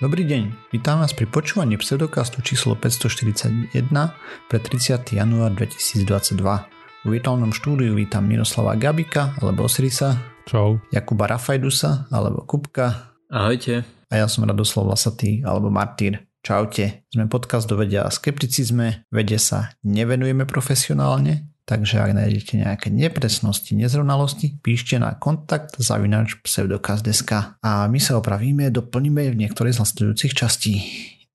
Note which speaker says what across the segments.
Speaker 1: Dobrý deň, vítam vás pri počúvaní pseudokastu číslo 541 pre 30. január 2022. V virtuálnom štúdiu vítam Miroslava Gabika alebo Osirisa.
Speaker 2: Čau.
Speaker 1: Jakuba Rafajdusa alebo Kupka.
Speaker 3: Ahojte.
Speaker 1: A ja som Radoslav Lasatý alebo Martýr. Čaute. Sme podcast do vedia a skepticizme. Vede sa nevenujeme profesionálne, Takže ak nájdete nejaké nepresnosti, nezrovnalosti, píšte na kontakt zavinač pseudokaz.sk a my sa opravíme, doplníme v niektorej z nasledujúcich častí.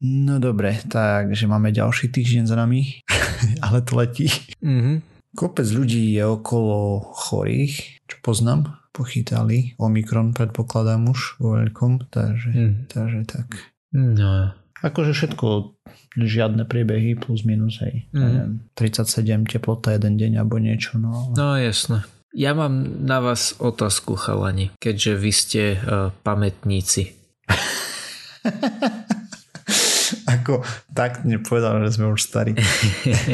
Speaker 1: No dobre, takže máme ďalší týždeň za nami, ale to letí.
Speaker 3: Mm-hmm.
Speaker 1: Kopec ľudí je okolo chorých, čo poznám, pochytali. Omikron predpokladám už vo veľkom, takže, mm. takže tak.
Speaker 3: No.
Speaker 1: Akože všetko žiadne priebehy plus minus, hej. Mm. Neviem, 37 teplota jeden deň alebo niečo. No,
Speaker 3: no jasné. Ja mám na vás otázku, chalani, keďže vy ste uh, pamätníci.
Speaker 1: Ako tak nepovedal, že sme už starí.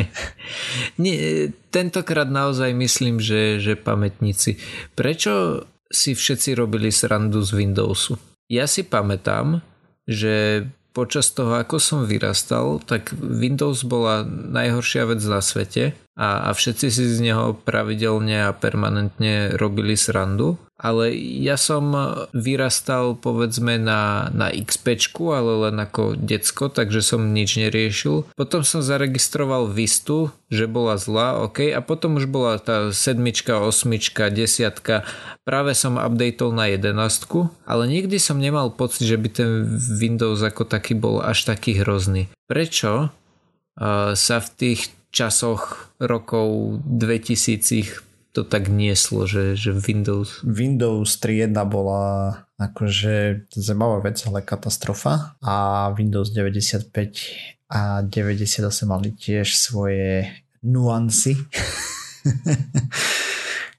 Speaker 3: Nie, tentokrát naozaj myslím, že, že pamätníci. Prečo si všetci robili srandu z Windowsu? Ja si pamätám, že počas toho, ako som vyrastal, tak Windows bola najhoršia vec na svete a, a všetci si z neho pravidelne a permanentne robili srandu. Ale ja som vyrastal povedzme na, na XP, ale len ako decko, takže som nič neriešil. Potom som zaregistroval Vistu, že bola zlá, ok, a potom už bola tá sedmička, osmička, desiatka. Práve som updateol na jedenastku, ale nikdy som nemal pocit, že by ten Windows ako taký bol až taký hrozný. Prečo uh, sa v tých časoch rokov 2000 to tak nieslo, že, že Windows...
Speaker 1: Windows 3.1 bola akože zaujímavá vec, ale katastrofa a Windows 95 a 98 mali tiež svoje nuancy.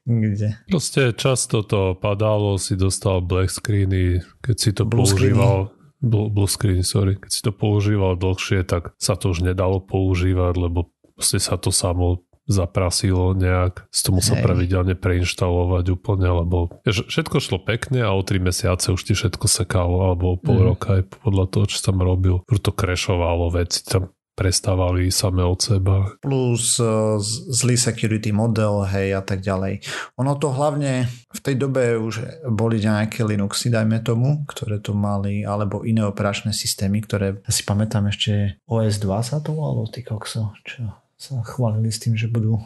Speaker 1: Kde?
Speaker 2: Proste často to padalo, si dostal black screeny, keď si to blue používal. Blue, blue screen, sorry. Keď si to používal dlhšie, tak sa to už nedalo používať, lebo proste sa to samo zaprasilo nejak, z tomu sa pravidelne preinštalovať úplne, lebo všetko šlo pekne a o 3 mesiace už ti všetko sekalo, alebo o pol mm. roka aj podľa toho, čo som robil. Preto krešovalo veci tam prestávali same od seba.
Speaker 1: Plus uh, zlý security model, hej, a tak ďalej. Ono to hlavne v tej dobe už boli nejaké Linuxy, dajme tomu, ktoré to mali, alebo iné operačné systémy, ktoré, ja si pamätám ešte OS2 sa to volalo, ty kokso, čo sa chválili s tým, že budú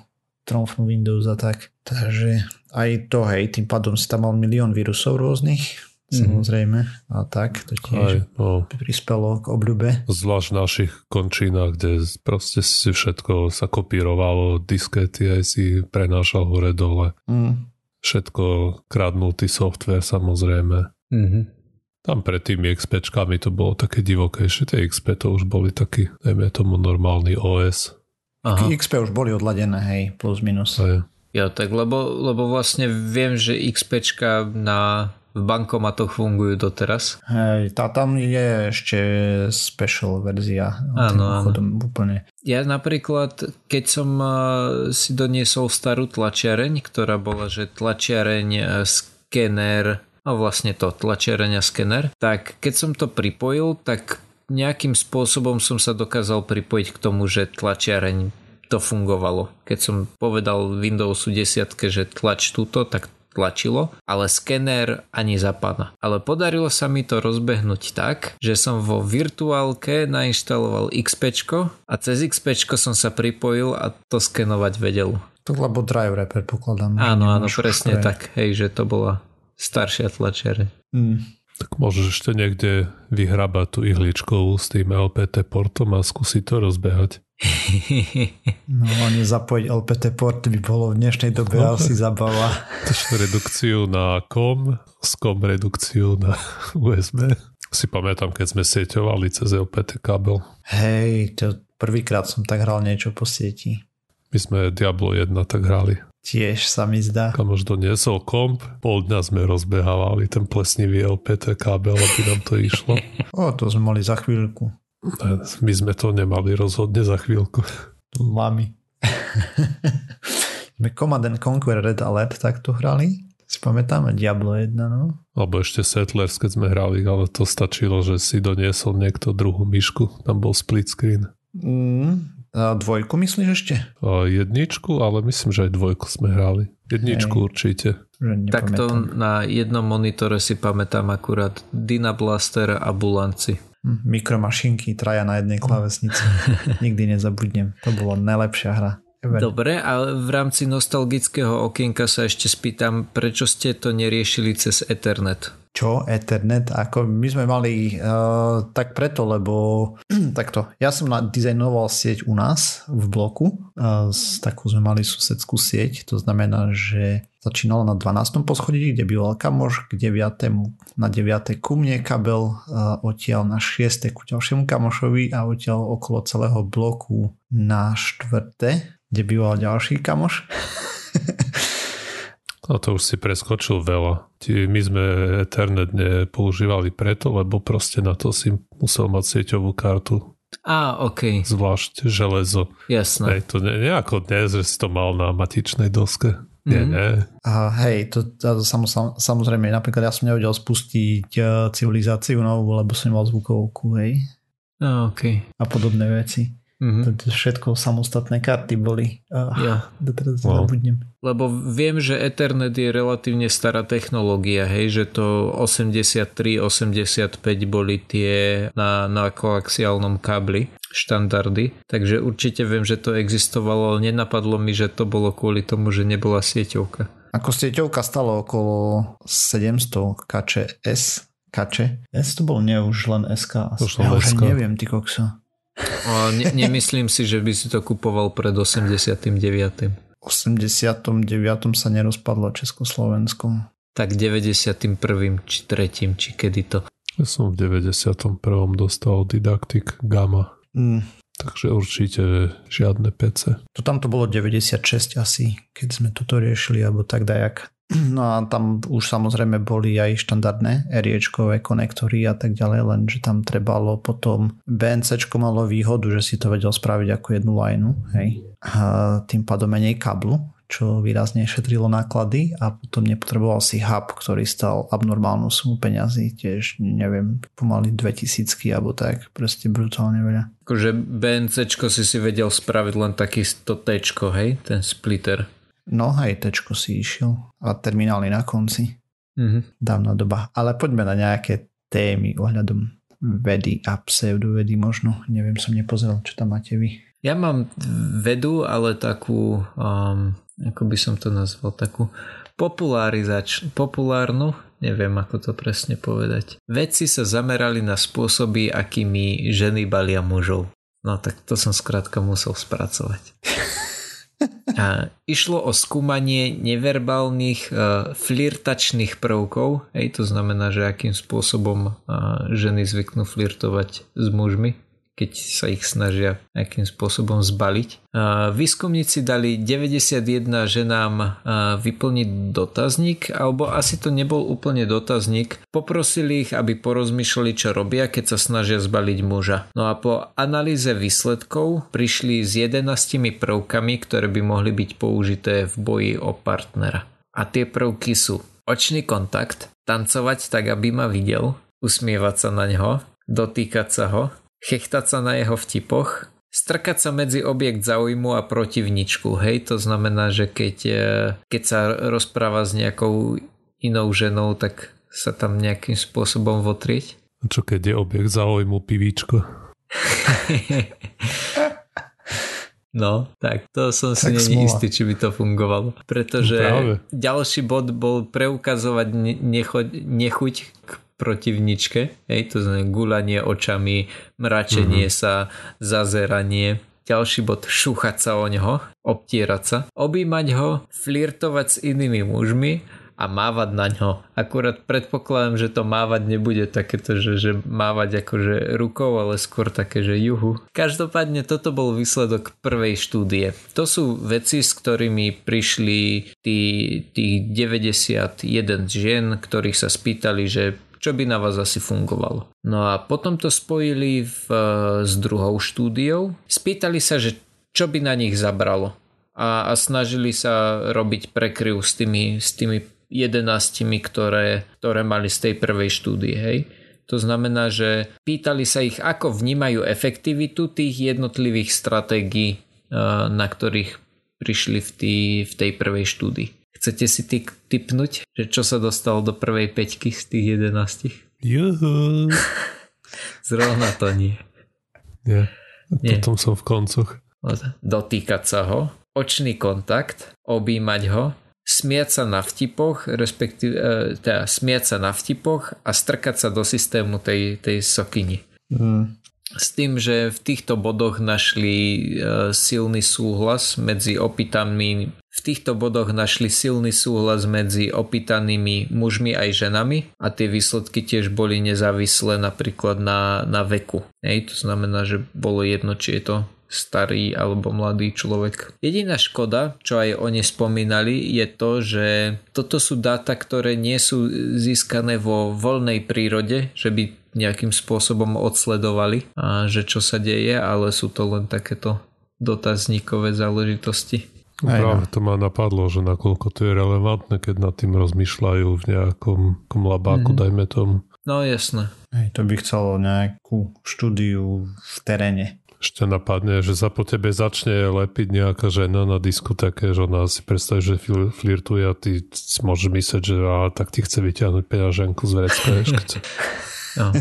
Speaker 1: tromfnú Windows a tak. Takže aj to, hej, tým pádom si tam mal milión vírusov rôznych, mm. samozrejme, a tak, to tiež aj, no. prispelo k obľube.
Speaker 2: Zvlášť v našich končinách, kde proste si všetko sa kopírovalo, diskety aj si prenášal hore dole. Mm. Všetko kradnutý software samozrejme. Mm-hmm. Tam pred tými XPčkami to bolo také divokejšie, tie XP to už boli taký, dajme tomu normálny OS.
Speaker 1: Aha. XP už boli odladené, hej, plus minus.
Speaker 2: Aj.
Speaker 3: Ja, tak lebo, lebo vlastne viem, že XPčka na v bankomatoch fungujú doteraz.
Speaker 1: Hej, tá tam je ešte special verzia.
Speaker 3: Áno, áno.
Speaker 1: Úplne.
Speaker 3: Ja napríklad, keď som si doniesol starú tlačiareň, ktorá bola, že tlačiareň, skener, a vlastne to, tlačiareň a skener, tak keď som to pripojil, tak nejakým spôsobom som sa dokázal pripojiť k tomu, že tlačiareň to fungovalo. Keď som povedal Windowsu 10, že tlač túto, tak tlačilo, ale skener ani zapadá. Ale podarilo sa mi to rozbehnúť tak, že som vo virtuálke nainštaloval XP a cez XP som sa pripojil a to skenovať vedel.
Speaker 1: To lebo driver predpokladám.
Speaker 3: Áno, áno, presne tak. Hej, že to bola staršia tlačiareň.
Speaker 1: Mm.
Speaker 2: Tak môžeš ešte niekde vyhrabať tú ihličkovú s tým LPT portom a skúsiť to rozbehať.
Speaker 1: No a nezapojiť LPT port by bolo v dnešnej dobe no, asi zabava.
Speaker 2: Redukciu na COM, s COM redukciu na USB. Si pamätám, keď sme sieťovali cez LPT kábel.
Speaker 1: Hej, to prvýkrát som tak hral niečo po sieti.
Speaker 2: My sme Diablo 1 tak hrali.
Speaker 1: Tiež sa mi zdá.
Speaker 2: už doniesol komp, pol dňa sme rozbehávali ten plesnivý LPT kábel, aby nám to išlo.
Speaker 1: o, to sme mali za chvíľku.
Speaker 2: My sme to nemali rozhodne za chvíľku.
Speaker 1: Lami. sme Command and Conquer Red Alert takto hrali. Si pamätáme Diablo 1, no?
Speaker 2: Alebo ešte Settlers, keď sme hrali, ale to stačilo, že si doniesol niekto druhú myšku. Tam bol split screen.
Speaker 1: Mm, a dvojku myslíš ešte?
Speaker 2: A jedničku, ale myslím, že aj dvojku sme hrali. Jedničku Hej. určite.
Speaker 3: Takto na jednom monitore si pamätám akurát Dina Blaster a Bulanci.
Speaker 1: Hm, mikromašinky, traja na jednej klavesnici. Nikdy nezabudnem. To bolo najlepšia hra.
Speaker 3: Dobre, a v rámci nostalgického okienka sa ešte spýtam, prečo ste to neriešili cez Ethernet?
Speaker 1: Čo? Ethernet? Ako my sme mali uh, tak preto, lebo takto, ja som dizajnoval sieť u nás v bloku, uh, takú sme mali susedskú sieť, to znamená, že začínalo na 12. poschodí, kde byl kamoš, k 9. na 9. ku mne kabel, uh, odtiaľ na 6. ku ďalšiemu kamošovi a odtiaľ okolo celého bloku na 4 kde býval ďalší kamoš.
Speaker 2: No to už si preskočil veľa. My sme Ethernet nepoužívali preto, lebo proste na to si musel mať sieťovú kartu.
Speaker 3: Á, ok.
Speaker 2: Zvlášť železo.
Speaker 3: Jasné.
Speaker 2: Hej, to ne, nejako dnes, že si to mal na matičnej doske. Nie, mm. nie.
Speaker 1: A hej, to, to sam, sam, samozrejme, napríklad ja som nevedel spustiť uh, civilizáciu novú, lebo som nemal zvukovku, hej.
Speaker 3: Á, ok.
Speaker 1: A podobné veci. Mm-hmm. To všetko samostatné karty boli. Uh, ja. Doteraz wow. zabudnem.
Speaker 3: Lebo viem, že Ethernet je relatívne stará technológia, hej, že to 83-85 boli tie na, na koaxiálnom kábli štandardy, takže určite viem, že to existovalo, ale nenapadlo mi, že to bolo kvôli tomu, že nebola sieťovka.
Speaker 1: Ako sieťovka stalo okolo 700 KČS, KČ. S to bol nie už len SK.
Speaker 2: To ja už
Speaker 1: neviem, ty kokso.
Speaker 3: Ne, nemyslím si, že by si to kupoval pred 89. 89.
Speaker 1: sa nerozpadlo Československo.
Speaker 3: Tak 91. či 3. či kedy to.
Speaker 2: Ja som v 91. dostal didaktik Gamma. Mm. Takže určite žiadne PC.
Speaker 1: To tam to bolo 96 asi, keď sme toto riešili, alebo tak dajak. No a tam už samozrejme boli aj štandardné riečkové konektory a tak ďalej, lenže tam trebalo potom BNC malo výhodu, že si to vedel spraviť ako jednu lineu, hej. A tým pádom menej kablu, čo výrazne šetrilo náklady a potom nepotreboval si hub, ktorý stal abnormálnu sumu peňazí, tiež neviem, pomaly 2000 alebo tak, proste brutálne veľa.
Speaker 3: Akože BNC si si vedel spraviť len taký to T, hej, ten splitter.
Speaker 1: No aj tečko si išiel a terminály na konci. Mm-hmm. Dávna doba. Ale poďme na nejaké témy ohľadom vedy a pseudovedy možno. Neviem, som nepozrel, čo tam máte vy.
Speaker 3: Ja mám vedu, ale takú, um, ako by som to nazval, takú popularizač, populárnu, neviem ako to presne povedať. Vedci sa zamerali na spôsoby, akými ženy balia mužov. No tak to som skrátka musel spracovať. A išlo o skúmanie neverbálnych uh, flirtačných prvkov, hej, to znamená, že akým spôsobom uh, ženy zvyknú flirtovať s mužmi keď sa ich snažia nejakým spôsobom zbaliť. Výskumníci dali 91 ženám vyplniť dotazník, alebo asi to nebol úplne dotazník. Poprosili ich, aby porozmýšľali, čo robia, keď sa snažia zbaliť muža. No a po analýze výsledkov prišli s 11 prvkami, ktoré by mohli byť použité v boji o partnera. A tie prvky sú očný kontakt, tancovať tak, aby ma videl, usmievať sa na neho, dotýkať sa ho, chechtať sa na jeho vtipoch, strkať sa medzi objekt záujmu a protivničku. Hej, to znamená, že keď, e, keď sa rozpráva s nejakou inou ženou, tak sa tam nejakým spôsobom votrieť.
Speaker 2: A čo keď je objekt záujmu pivíčko?
Speaker 3: No, tak to som si není istý, či by to fungovalo. Pretože Práve. ďalší bod bol preukazovať nechuť, nechuť k protivničke, hej, to znamená gulanie očami, mračenie mm-hmm. sa, zazeranie, ďalší bod šúchať sa o neho, obtierať sa, objímať ho, flirtovať s inými mužmi a mávať na ňo. Akurát predpokladám, že to mávať nebude takéto, že, že mávať akože rukou, ale skôr také, že juhu. Každopádne toto bol výsledok prvej štúdie. To sú veci, s ktorými prišli tí, tých 91 žien, ktorých sa spýtali, že čo by na vás asi fungovalo. No a potom to spojili v, e, s druhou štúdiou. Spýtali sa, že čo by na nich zabralo a, a snažili sa robiť prekryv s tými, s tými jedenáctimi, ktoré, ktoré mali z tej prvej štúdie, hej. To znamená, že pýtali sa ich, ako vnímajú efektivitu tých jednotlivých stratégií, na ktorých prišli v, tý, v tej prvej štúdii. Chcete si ty typnúť, že čo sa dostalo do prvej peťky z tých jedenástich?
Speaker 2: Juhu.
Speaker 3: Zrovna to nie.
Speaker 2: Nie. nie. Potom som v koncoch.
Speaker 3: Dotýkať sa ho, očný kontakt, objímať ho, smiať sa na vtipoch, respektíve teda smiať sa na vtipoch a strkať sa do systému tej, tej sokyni. Mm. S tým, že v týchto bodoch našli e, silný súhlas medzi opýtanými v týchto bodoch našli silný súhlas medzi opýtanými mužmi aj ženami a tie výsledky tiež boli nezávislé napríklad na, na veku. Hej, to znamená, že bolo jedno, či je to starý alebo mladý človek. Jediná škoda, čo aj oni spomínali, je to, že toto sú dáta, ktoré nie sú získané vo voľnej prírode, že by nejakým spôsobom odsledovali, a že čo sa deje, ale sú to len takéto dotazníkové záležitosti.
Speaker 2: No práve to ma napadlo, že nakoľko to je relevantné, keď nad tým rozmýšľajú v nejakom labáku, mm-hmm. dajme tomu.
Speaker 3: No jasné.
Speaker 1: Hej, to by chcelo nejakú štúdiu v teréne
Speaker 2: ešte napadne, že za po tebe začne lepiť nejaká žena na také, že ona si predstaví, že flirtuje a ty môžeš myslieť, že á, tak ti chce vyťahnuť peňaženku z vrecka.
Speaker 3: no.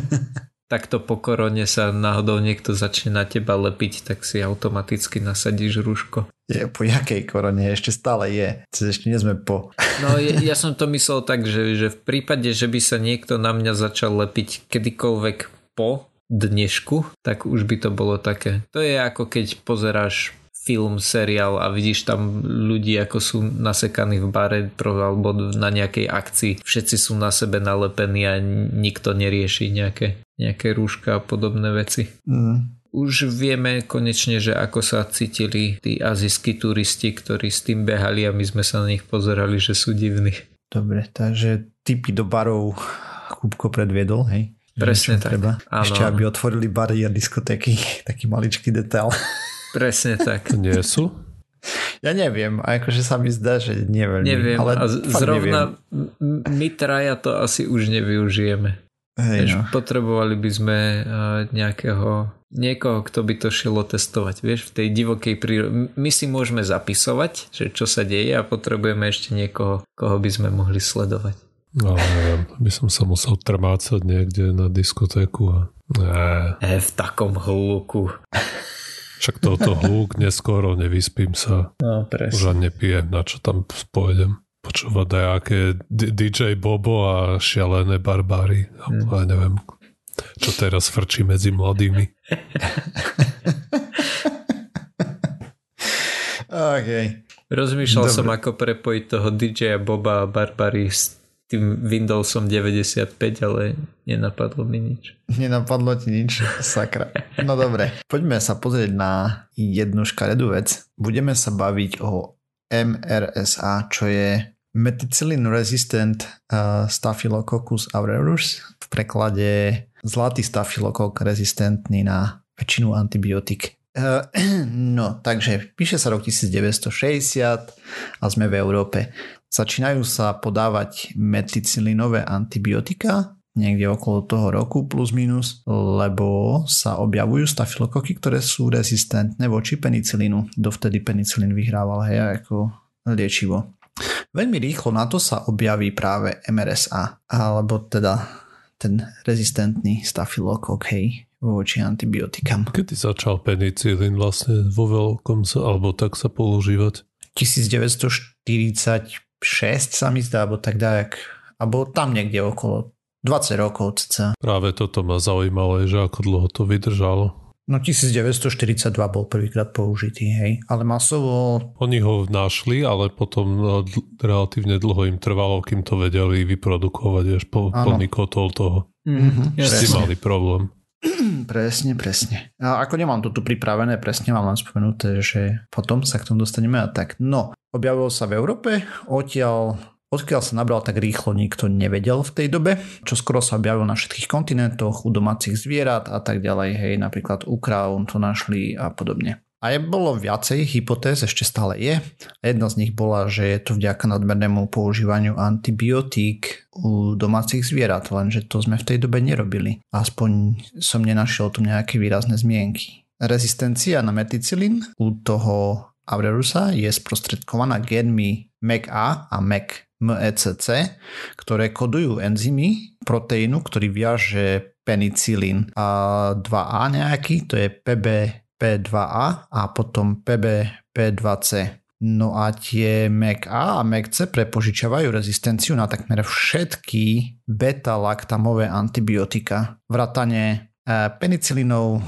Speaker 3: Takto po korone sa náhodou niekto začne na teba lepiť, tak si automaticky nasadíš rúško.
Speaker 1: Je, po jakej korone ešte stále je. Ešte nie sme po.
Speaker 3: No ja, ja som to myslel tak, že, že v prípade, že by sa niekto na mňa začal lepiť kedykoľvek po dnešku, tak už by to bolo také. To je ako keď pozeráš film, seriál a vidíš tam ľudí, ako sú nasekaní v bare alebo na nejakej akcii. Všetci sú na sebe nalepení a nikto nerieši nejaké, nejaké rúška a podobné veci. Mm. Už vieme konečne, že ako sa cítili tí azijskí turisti, ktorí s tým behali a my sme sa na nich pozerali, že sú divní.
Speaker 1: Dobre, takže typy do barov Kupko predviedol, hej?
Speaker 3: Presne tak. Treba.
Speaker 1: Áno. Ešte aby otvorili bary a diskotéky, taký maličký detail.
Speaker 3: Presne tak.
Speaker 2: Nie sú?
Speaker 1: Ja neviem, a akože sa mi zdá, že nie veľmi.
Speaker 3: Neviem, ale a zrovna neviem. my traja to asi už nevyužijeme. Hej, no. Potrebovali by sme nejakého niekoho, kto by to šiel testovať. Vieš, v tej divokej prírode. My si môžeme zapisovať, že čo sa deje a potrebujeme ešte niekoho, koho by sme mohli sledovať.
Speaker 2: No, neviem, by som sa musel trmácať niekde na diskotéku a...
Speaker 3: Ne. E, v takom hluku.
Speaker 2: Však toto hluk neskoro, nevyspím sa.
Speaker 3: No, presne.
Speaker 2: Už ani nepijem, na čo tam spojedem. Počúvať nejaké DJ Bobo a šialené barbáry. Hmm. Ja neviem, čo teraz frčí medzi mladými.
Speaker 1: OK.
Speaker 3: Rozmýšľal Dobre. som, ako prepojiť toho DJ Boba a Barbary s tým Windowsom 95, ale nenapadlo mi nič.
Speaker 1: Nenapadlo ti nič, sakra. No dobre, poďme sa pozrieť na jednu škaredú vec. Budeme sa baviť o MRSA, čo je Methicillin Resistant uh, Staphylococcus aureus, v preklade zlatý stafilokok rezistentný na väčšinu antibiotik. Uh, no, takže píše sa rok 1960 a sme v Európe. Začínajú sa podávať meticilinové antibiotika niekde okolo toho roku plus minus, lebo sa objavujú stafilokoky, ktoré sú rezistentné voči penicilínu. Dovtedy penicilín vyhrával hej ako liečivo. Veľmi rýchlo na to sa objaví práve MRSA, alebo teda ten rezistentný stafilokok, hej, voči antibiotikám.
Speaker 2: Kedy začal penicilín vlastne vo veľkom sa, alebo tak sa používať?
Speaker 1: 1940 6 sa mi zdá, alebo tak dajak, alebo tam niekde okolo 20 rokov cca.
Speaker 2: Práve toto ma zaujímalo, že ako dlho to vydržalo.
Speaker 1: No 1942 bol prvýkrát použitý, hej, ale masovo...
Speaker 2: Oni ho našli, ale potom no, relatívne dlho im trvalo, kým to vedeli vyprodukovať až po, plný kotol toho. Mm-hmm. Tým mali problém.
Speaker 1: presne, presne. A ako nemám to tu pripravené, presne mám len spomenuté, že potom sa k tomu dostaneme a tak. No, Objavil sa v Európe, odtiaľ Odkiaľ sa nabral tak rýchlo, nikto nevedel v tej dobe, čo skoro sa objavil na všetkých kontinentoch, u domácich zvierat a tak ďalej, hej, napríklad u kráv to našli a podobne. A je bolo viacej hypotéz, ešte stále je. Jedna z nich bola, že je to vďaka nadmernému používaniu antibiotík u domácich zvierat, lenže to sme v tej dobe nerobili. Aspoň som nenašiel tu nejaké výrazné zmienky. Rezistencia na meticilín u toho Aurerusa je sprostredkovaná génmi MEC-A a MEC MECC, ktoré kodujú enzymy proteínu, ktorý viaže penicilín a 2A nejaký, to je PB P2A a potom PB P2C. No a tie MEC-A a MEC-C prepožičavajú rezistenciu na takmer všetky beta-laktamové antibiotika. Vrátane e, penicilínov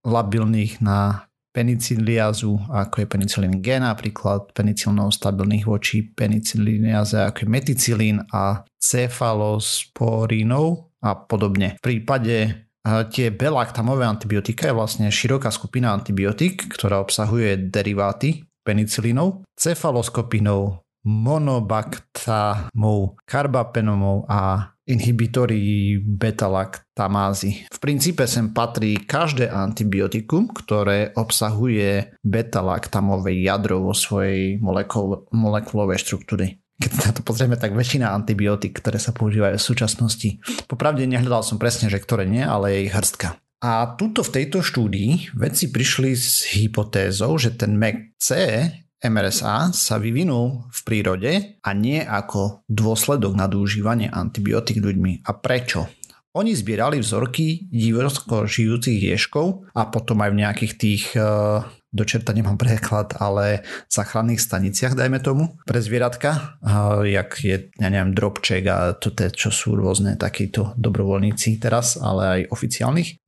Speaker 1: labilných na peniciliazu, ako je penicilín G napríklad, penicilínov stabilných voči penicilíniaze, ako je meticilín a cefalosporínov a podobne. V prípade tie belaktamové antibiotika je vlastne široká skupina antibiotík, ktorá obsahuje deriváty penicilínov, cefaloskopinov, monobaktamov, karbapenomov a inhibitory beta-laktamázy. V princípe sem patrí každé antibiotikum, ktoré obsahuje beta-laktamové jadro vo svojej molekul- molekulovej štruktúry keď sa to pozrieme, tak väčšina antibiotík, ktoré sa používajú v súčasnosti. Popravde nehľadal som presne, že ktoré nie, ale je ich hrstka. A tuto v tejto štúdii vedci prišli s hypotézou, že ten MEC MRSA sa vyvinul v prírode a nie ako dôsledok nadúžívania antibiotík ľuďmi. A prečo? Oni zbierali vzorky divorsko žijúcich ješkov a potom aj v nejakých tých uh, do čerta nemám preklad, ale záchranných staniciach, dajme tomu, pre zvieratka, uh, jak je, ja neviem, drobček a to čo sú rôzne takíto dobrovoľníci teraz, ale aj oficiálnych.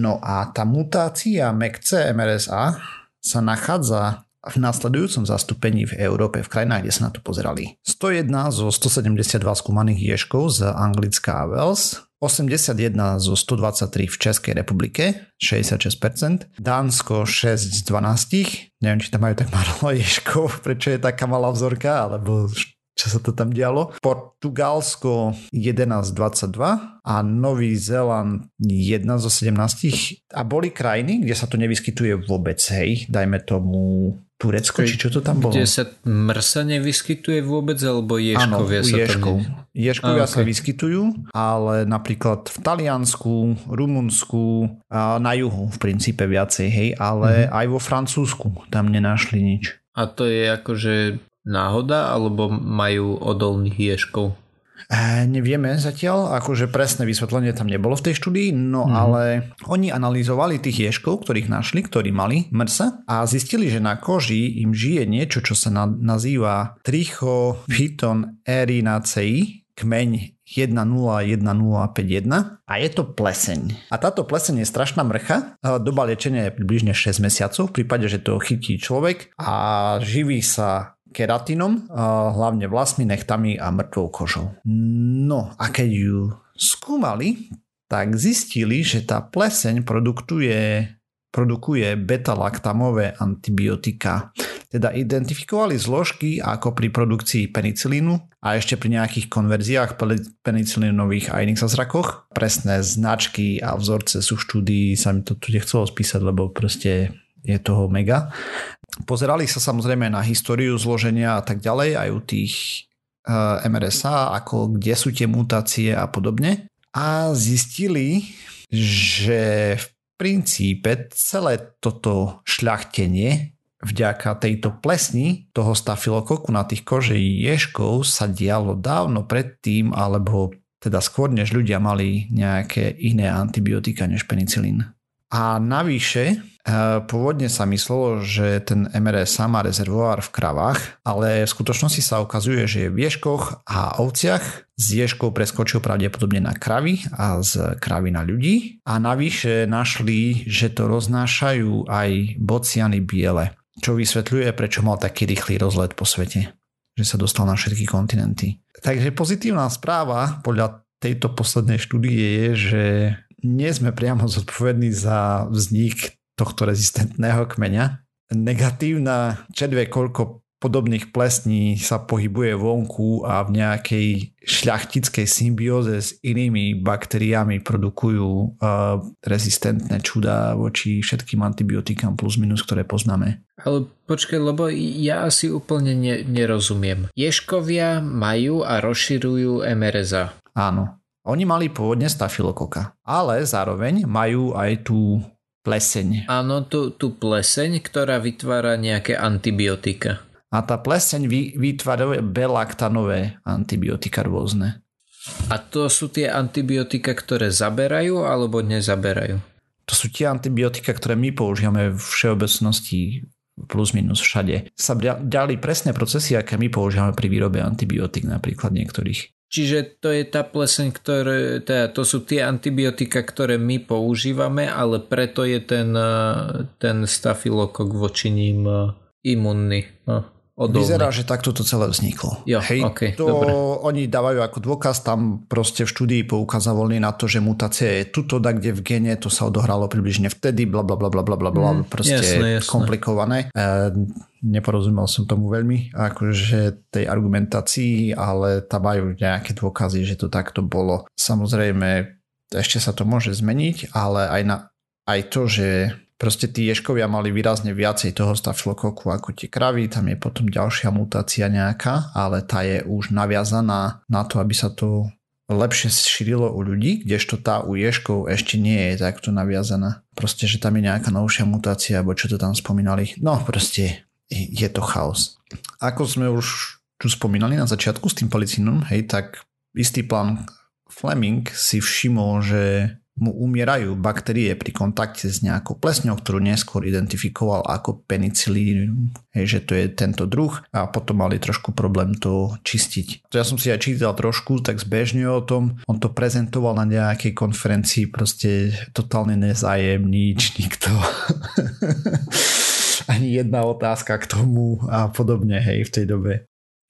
Speaker 1: No a tá mutácia MECC MRSA sa nachádza v následujúcom zastúpení v Európe v krajinách, kde sa na to pozerali. 101 zo 172 skúmaných ješkov z Anglická a Wales, 81 zo 123 v Českej republike, 66%, Dánsko 6 z 12, neviem, či tam majú tak málo ješkov, prečo je taká malá vzorka, alebo čo sa to tam dialo. Portugalsko 11-22 a Nový Zéland 1 zo 17. A boli krajiny, kde sa to nevyskytuje vôbec, hej, dajme tomu Turecko, či čo to tam bolo?
Speaker 3: Kde sa mrsa nevyskytuje vôbec, alebo ješkovia
Speaker 1: Áno,
Speaker 3: sa
Speaker 1: ješkov.
Speaker 3: tam...
Speaker 1: Ješkovia okay. sa vyskytujú, ale napríklad v Taliansku, Rumunsku, na juhu v princípe viacej, hej, ale mm-hmm. aj vo Francúzsku tam nenašli nič.
Speaker 3: A to je akože náhoda, alebo majú odolných ješkov?
Speaker 1: E, nevieme zatiaľ, akože presné vysvetlenie tam nebolo v tej štúdii, no mm. ale oni analyzovali tých ješkov, ktorých našli, ktorí mali MRSA a zistili, že na koži im žije niečo, čo sa na, nazýva trichophyton erinacei, kmeň 101051 a je to pleseň. A táto pleseň je strašná mrcha. Doba liečenia je približne 6 mesiacov v prípade, že to chytí človek a živí sa keratinom, hlavne vlasmi, nechtami a mŕtvou kožou. No a keď ju skúmali, tak zistili, že tá pleseň produkuje, produkuje beta-laktamové antibiotika. Teda identifikovali zložky ako pri produkcii penicilínu a ešte pri nejakých konverziách penicilínových a iných zázrakoch. Presné značky a vzorce sú v štúdii, sa mi to tu nechcelo spísať, lebo proste je toho mega. Pozerali sa samozrejme na históriu zloženia a tak ďalej, aj u tých eh, MRSA, ako kde sú tie mutácie a podobne. A zistili, že v princípe celé toto šľachtenie vďaka tejto plesni toho stafilokoku na tých kože ješkov sa dialo dávno predtým, alebo teda skôr než ľudia mali nejaké iné antibiotika než penicilín. A navyše, eh, pôvodne sa myslelo, že ten MRSA má rezervoár v kravách, ale v skutočnosti sa ukazuje, že je v ješkoch a ovciach. Z ješkov preskočil pravdepodobne na kravy a z kravy na ľudí. A navyše našli, že to roznášajú aj bociany biele, čo vysvetľuje, prečo mal taký rýchly rozlet po svete že sa dostal na všetky kontinenty. Takže pozitívna správa podľa tejto poslednej štúdie je, že nie sme priamo zodpovední za vznik tohto rezistentného kmeňa. Negatívna čedve, koľko podobných plesní sa pohybuje vonku a v nejakej šľachtickej symbióze s inými baktériami produkujú uh, rezistentné čudá voči všetkým antibiotikám plus minus, ktoré poznáme.
Speaker 3: Ale počkaj, lebo ja asi úplne ne, nerozumiem. Ješkovia majú a rozširujú MRSA.
Speaker 1: Áno. Oni mali pôvodne stafilokoka, ale zároveň majú aj tú pleseň.
Speaker 3: Áno, tú, tú pleseň, ktorá vytvára nejaké antibiotika.
Speaker 1: A tá pleseň vy, vytvára belaktanové antibiotika rôzne.
Speaker 3: A to sú tie antibiotika, ktoré zaberajú alebo nezaberajú?
Speaker 1: To sú tie antibiotika, ktoré my používame v všeobecnosti plus minus všade. Sa ďali presné procesy, aké my používame pri výrobe antibiotik napríklad niektorých.
Speaker 3: Čiže to je tá pleseň, ktoré, teda to sú tie antibiotika, ktoré my používame, ale preto je ten, ten stafilokok voči ním imunný.
Speaker 1: Odolný. Vyzerá, že takto to celé vzniklo.
Speaker 3: Jo, Hej, okay,
Speaker 1: to dobre. oni dávajú ako dôkaz, tam proste v štúdii poukazovali na to, že mutácia je tuto, da kde v gene, to sa odohralo približne vtedy, bla bla bla bla bla bla, mm, proste jasné, jasné. komplikované. E, neporozumel som tomu veľmi, akože tej argumentácii, ale tam majú nejaké dôkazy, že to takto bolo. Samozrejme, ešte sa to môže zmeniť, ale aj, na, aj to, že proste tí ješkovia mali výrazne viacej toho stafylokoku ako tie kravy, tam je potom ďalšia mutácia nejaká, ale tá je už naviazaná na to, aby sa to lepšie šírilo u ľudí, kdežto tá u ješkov ešte nie je takto naviazaná. Proste, že tam je nejaká novšia mutácia, alebo čo to tam spomínali. No proste je to chaos. Ako sme už tu spomínali na začiatku s tým policínom, hej, tak istý plán Fleming si všimol, že mu umierajú baktérie pri kontakte s nejakou plesňou, ktorú neskôr identifikoval ako penicilín, že to je tento druh a potom mali trošku problém to čistiť. To ja som si aj čítal trošku, tak zbežne o tom, on to prezentoval na nejakej konferencii, proste totálne nezájem, nič, nikto. Ani jedna otázka k tomu a podobne, hej, v tej dobe.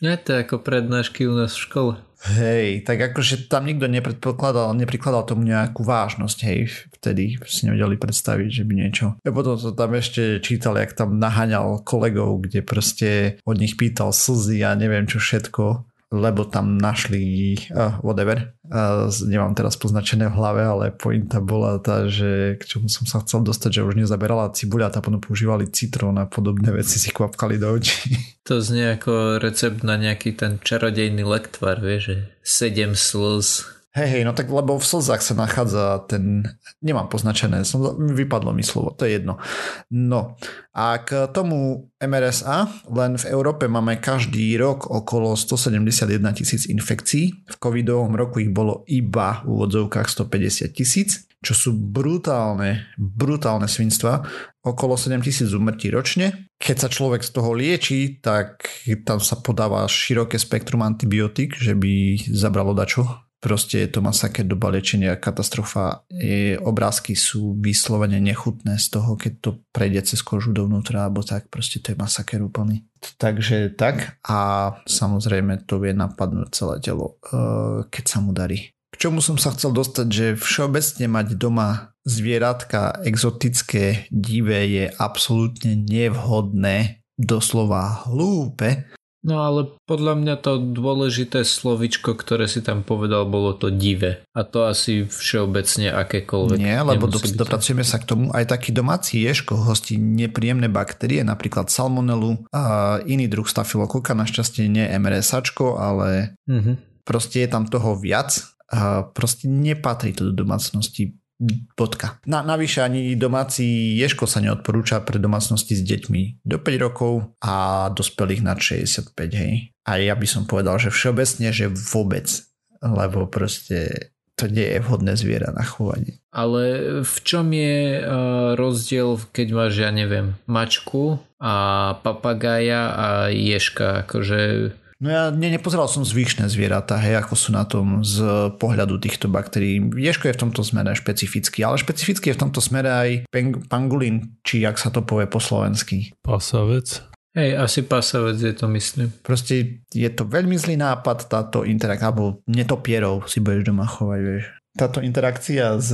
Speaker 3: Je to ako prednášky u nás v škole.
Speaker 1: Hej, tak akože tam nikto nepredpokladal, neprikladal tomu nejakú vážnosť, hej, vtedy si nevedeli predstaviť, že by niečo. A potom to tam ešte čítal, jak tam naháňal kolegov, kde proste od nich pýtal slzy a neviem čo všetko lebo tam našli uh, whatever. Uh, nemám teraz poznačené v hlave, ale pointa bola tá, že k čomu som sa chcel dostať, že už nezaberala cibuľa a potom používali citrón a podobné veci si kvapkali do očí.
Speaker 3: To znie ako recept na nejaký ten čarodejný lektvar, vieš, že sedem slz
Speaker 1: Hej, hej, no tak lebo v slzách sa nachádza ten, nemám poznačené, som, vypadlo mi slovo, to je jedno. No a k tomu MRSA, len v Európe máme každý rok okolo 171 tisíc infekcií, v covidovom roku ich bolo iba v úvodzovkách 150 tisíc, čo sú brutálne, brutálne svinstva, okolo 7 tisíc umrtí ročne. Keď sa človek z toho lieči, tak tam sa podáva široké spektrum antibiotík, že by zabralo dačo Proste je to masaker doba liečenia, katastrofa. Je, obrázky sú vyslovene nechutné z toho, keď to prejde cez kožu dovnútra, alebo tak, proste to je masaker úplný. Takže tak a samozrejme to vie napadnúť celé telo, eh, keď sa mu darí. K čomu som sa chcel dostať, že všeobecne mať doma zvieratka exotické, divé je absolútne nevhodné, doslova hlúpe,
Speaker 3: No ale podľa mňa to dôležité slovičko, ktoré si tam povedal, bolo to dive. A to asi všeobecne akékoľvek.
Speaker 1: Nie, lebo do, dopracujeme sa k tomu. Aj taký domáci ješko hostí nepríjemné baktérie, napríklad salmonelu a iný druh stafilokoka, našťastie nie MRSačko, ale mm-hmm. proste je tam toho viac. A proste nepatrí to do domácnosti Bodka. Na, navyše ani domáci ješko sa neodporúča pre domácnosti s deťmi do 5 rokov a dospelých nad 65, hej. A ja by som povedal, že všeobecne, že vôbec, lebo proste to nie je vhodné zviera na chovanie.
Speaker 3: Ale v čom je uh, rozdiel, keď máš, ja neviem, mačku a papagája a ješka? Akože
Speaker 1: No ja ne, nepozeral som zvyšné zvieratá, hej, ako sú na tom z pohľadu týchto baktérií. Ješko je v tomto smere špecifický, ale špecificky je v tomto smere aj peng, pangulín, či jak sa to povie po slovensky.
Speaker 2: Pasavec.
Speaker 3: Hej, asi pasavec je to, myslím.
Speaker 1: Proste je to veľmi zlý nápad táto interakcia, alebo netopierov si budeš doma chovať, vieš. Táto interakcia s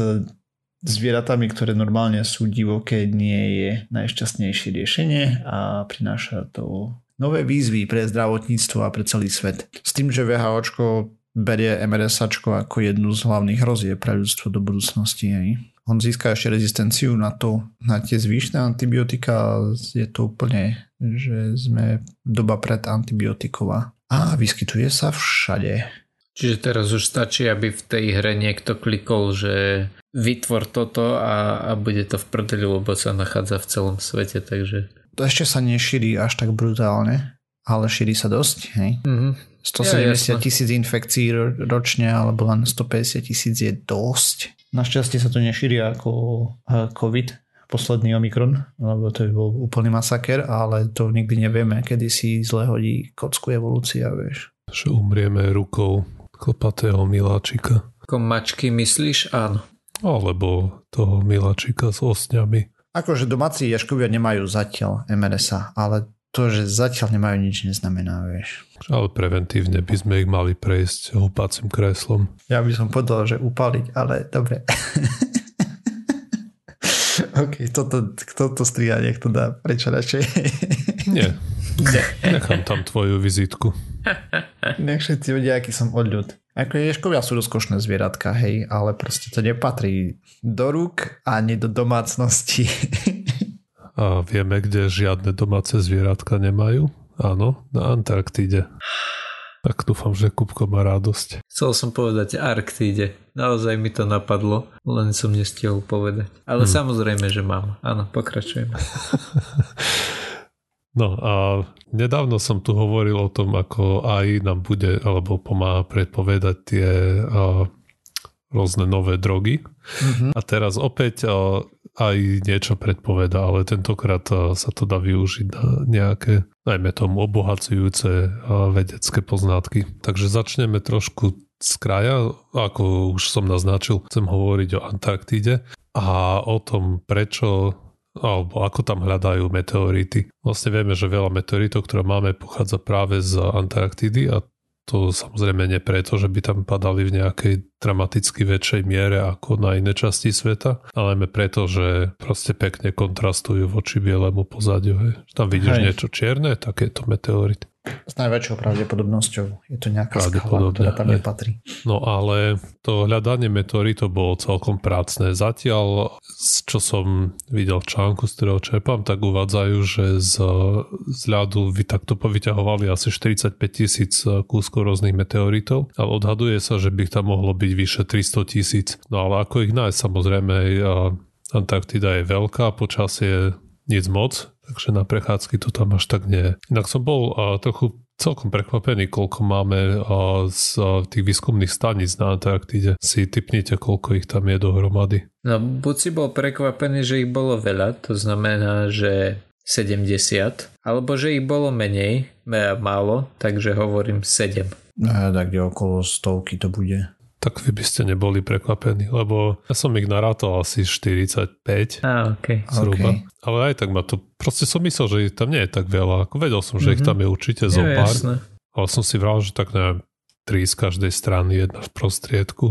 Speaker 1: zvieratami, ktoré normálne sú divoké, nie je najšťastnejšie riešenie a prináša to nové výzvy pre zdravotníctvo a pre celý svet. S tým, že VHOčko berie MRSAčko ako jednu z hlavných hrozie pre ľudstvo do budúcnosti. Hej. On získa ešte rezistenciu na to, na tie zvyšné antibiotika. Je to úplne, že sme doba pred antibiotiková. A vyskytuje sa všade.
Speaker 3: Čiže teraz už stačí, aby v tej hre niekto klikol, že vytvor toto a, a bude to v prdeli, lebo sa nachádza v celom svete, takže...
Speaker 1: To ešte sa nešíri až tak brutálne, ale šíri sa dosť, hej? Mm-hmm. 170 tisíc ja, infekcií ročne alebo len 150 tisíc je dosť. Našťastie sa to nešíri ako eh, COVID, posledný Omikron, lebo to by bol úplný masaker, ale to nikdy nevieme, kedy si zle hodí kocku evolúcia, vieš.
Speaker 2: Že umrieme rukou klopatého miláčika.
Speaker 3: Ako mačky myslíš? Áno.
Speaker 2: Alebo toho miláčika s osňami.
Speaker 1: Akože domáci jaškovia nemajú zatiaľ MRSA, ale to, že zatiaľ nemajú nič, neznamená, vieš.
Speaker 2: Ale preventívne by sme ich mali prejsť húpacím kreslom.
Speaker 1: Ja by som povedal, že upaliť, ale dobre. OK, toto, kto to striha, nech to dá. Prečo radšej?
Speaker 2: Nie. Nie. Nechám tam tvoju vizitku.
Speaker 1: Nech všetci vedia, aký som odľud. Ako ješkovia sú rozkošné zvieratka, hej, ale proste to nepatrí do rúk ani do domácnosti.
Speaker 2: A vieme, kde žiadne domáce zvieratka nemajú? Áno, na Antarktíde. Tak dúfam, že Kupko má radosť.
Speaker 3: Chcel som povedať Arktíde. Naozaj mi to napadlo, len som nestihol povedať. Ale hmm. samozrejme, že mám. Áno, pokračujeme.
Speaker 2: No a nedávno som tu hovoril o tom, ako AI nám bude alebo pomáha predpovedať tie a, rôzne nové drogy. Mm-hmm. A teraz opäť a, aj niečo predpoveda, ale tentokrát a, sa to dá využiť na nejaké, najmä tomu obohacujúce a, vedecké poznatky. Takže začneme trošku z kraja, ako už som naznačil, chcem hovoriť o Antarktíde a o tom, prečo alebo ako tam hľadajú meteority. Vlastne vieme, že veľa meteoritov, ktoré máme, pochádza práve z Antarktidy a to samozrejme nie preto, že by tam padali v nejakej dramaticky väčšej miere ako na iné časti sveta, ale najmä preto, že proste pekne kontrastujú voči bielemu pozadiu. Hej. Tam vidíš Hej. niečo čierne, tak je to meteorit.
Speaker 1: S najväčšou pravdepodobnosťou je to nejaká skala, ktorá tam nepatrí.
Speaker 2: No ale to hľadanie meteoritov bolo celkom prácne. Zatiaľ, čo som videl v článku, z ktorého čerpám, tak uvádzajú, že z, z ľadu vy takto povyťahovali asi 45 tisíc kúskov rôznych meteoritov, ale odhaduje sa, že by tam mohlo byť vyše 300 tisíc. No ale ako ich nájsť, samozrejme, Antarktida je veľká, počasie nic moc, takže na prechádzky to tam až tak nie. Inak som bol uh, trochu celkom prekvapený, koľko máme uh, z uh, tých výskumných staníc na Antarktíde. Si typnite, koľko ich tam je dohromady.
Speaker 3: No, buď si bol prekvapený, že ich bolo veľa, to znamená, že 70, alebo že ich bolo menej, málo, takže hovorím 7.
Speaker 1: No, tak kde okolo stovky to bude
Speaker 2: tak vy by ste neboli prekvapení, lebo ja som ich narátol asi 45
Speaker 3: ah, okay.
Speaker 2: zhruba. Okay. Ale aj tak ma to, proste som myslel, že ich tam nie je tak veľa. Ako vedel som, že mm-hmm. ich mhm. tam je určite zo pár. Jasné. Ale som si vral, že tak neviem, 3 z každej strany, jedna v prostriedku.